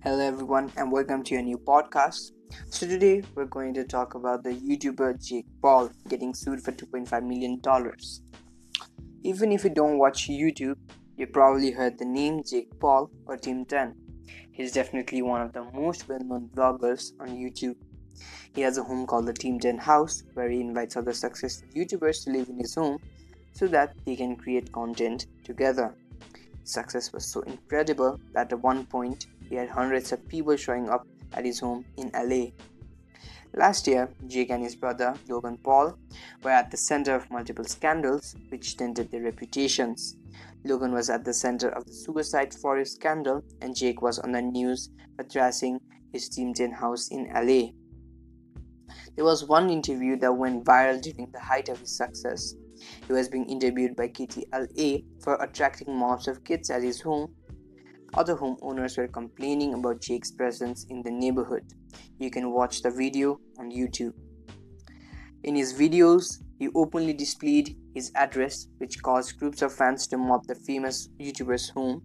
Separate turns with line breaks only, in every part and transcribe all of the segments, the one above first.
Hello, everyone, and welcome to a new podcast. So, today we're going to talk about the YouTuber Jake Paul getting sued for $2.5 million. Even if you don't watch YouTube, you probably heard the name Jake Paul or Team 10. He's definitely one of the most well known bloggers on YouTube. He has a home called the Team 10 House where he invites other successful YouTubers to live in his home so that they can create content together. Success was so incredible that at one point he had hundreds of people showing up at his home in LA. Last year, Jake and his brother Logan Paul were at the center of multiple scandals which tainted their reputations. Logan was at the center of the suicide forest scandal, and Jake was on the news trashing his Team 10 house in LA. There was one interview that went viral during the height of his success. He was being interviewed by KTLA for attracting mobs of kids at his home other homeowners were complaining about Jake's presence in the neighborhood. You can watch the video on YouTube. In his videos, he openly displayed his address, which caused groups of fans to mob the famous YouTuber's home.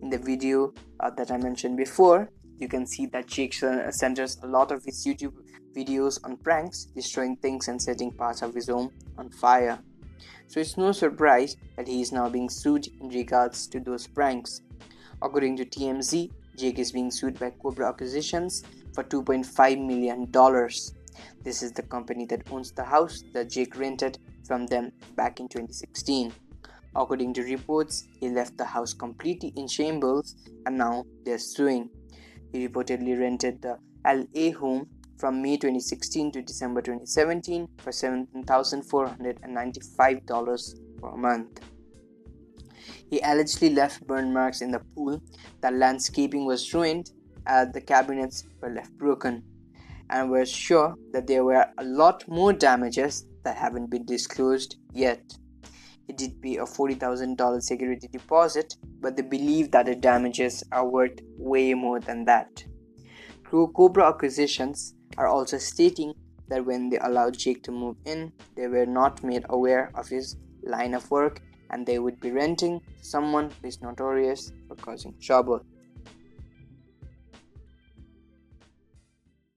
In the video uh, that I mentioned before, you can see that Jake centers a lot of his YouTube videos on pranks, destroying things and setting parts of his home on fire. So it's no surprise that he is now being sued in regards to those pranks. According to TMZ, Jake is being sued by Cobra Acquisitions for $2.5 million. This is the company that owns the house that Jake rented from them back in 2016. According to reports, he left the house completely in shambles and now they're suing. He reportedly rented the LA home from May 2016 to December 2017 for $7,495 per month. He allegedly left burn marks in the pool, the landscaping was ruined, and the cabinets were left broken, and we're sure that there were a lot more damages that haven't been disclosed yet. He did pay a $40,000 security deposit, but they believe that the damages are worth way more than that. Through Cobra acquisitions are also stating that when they allowed Jake to move in, they were not made aware of his line of work and they would be renting someone who is notorious for causing trouble.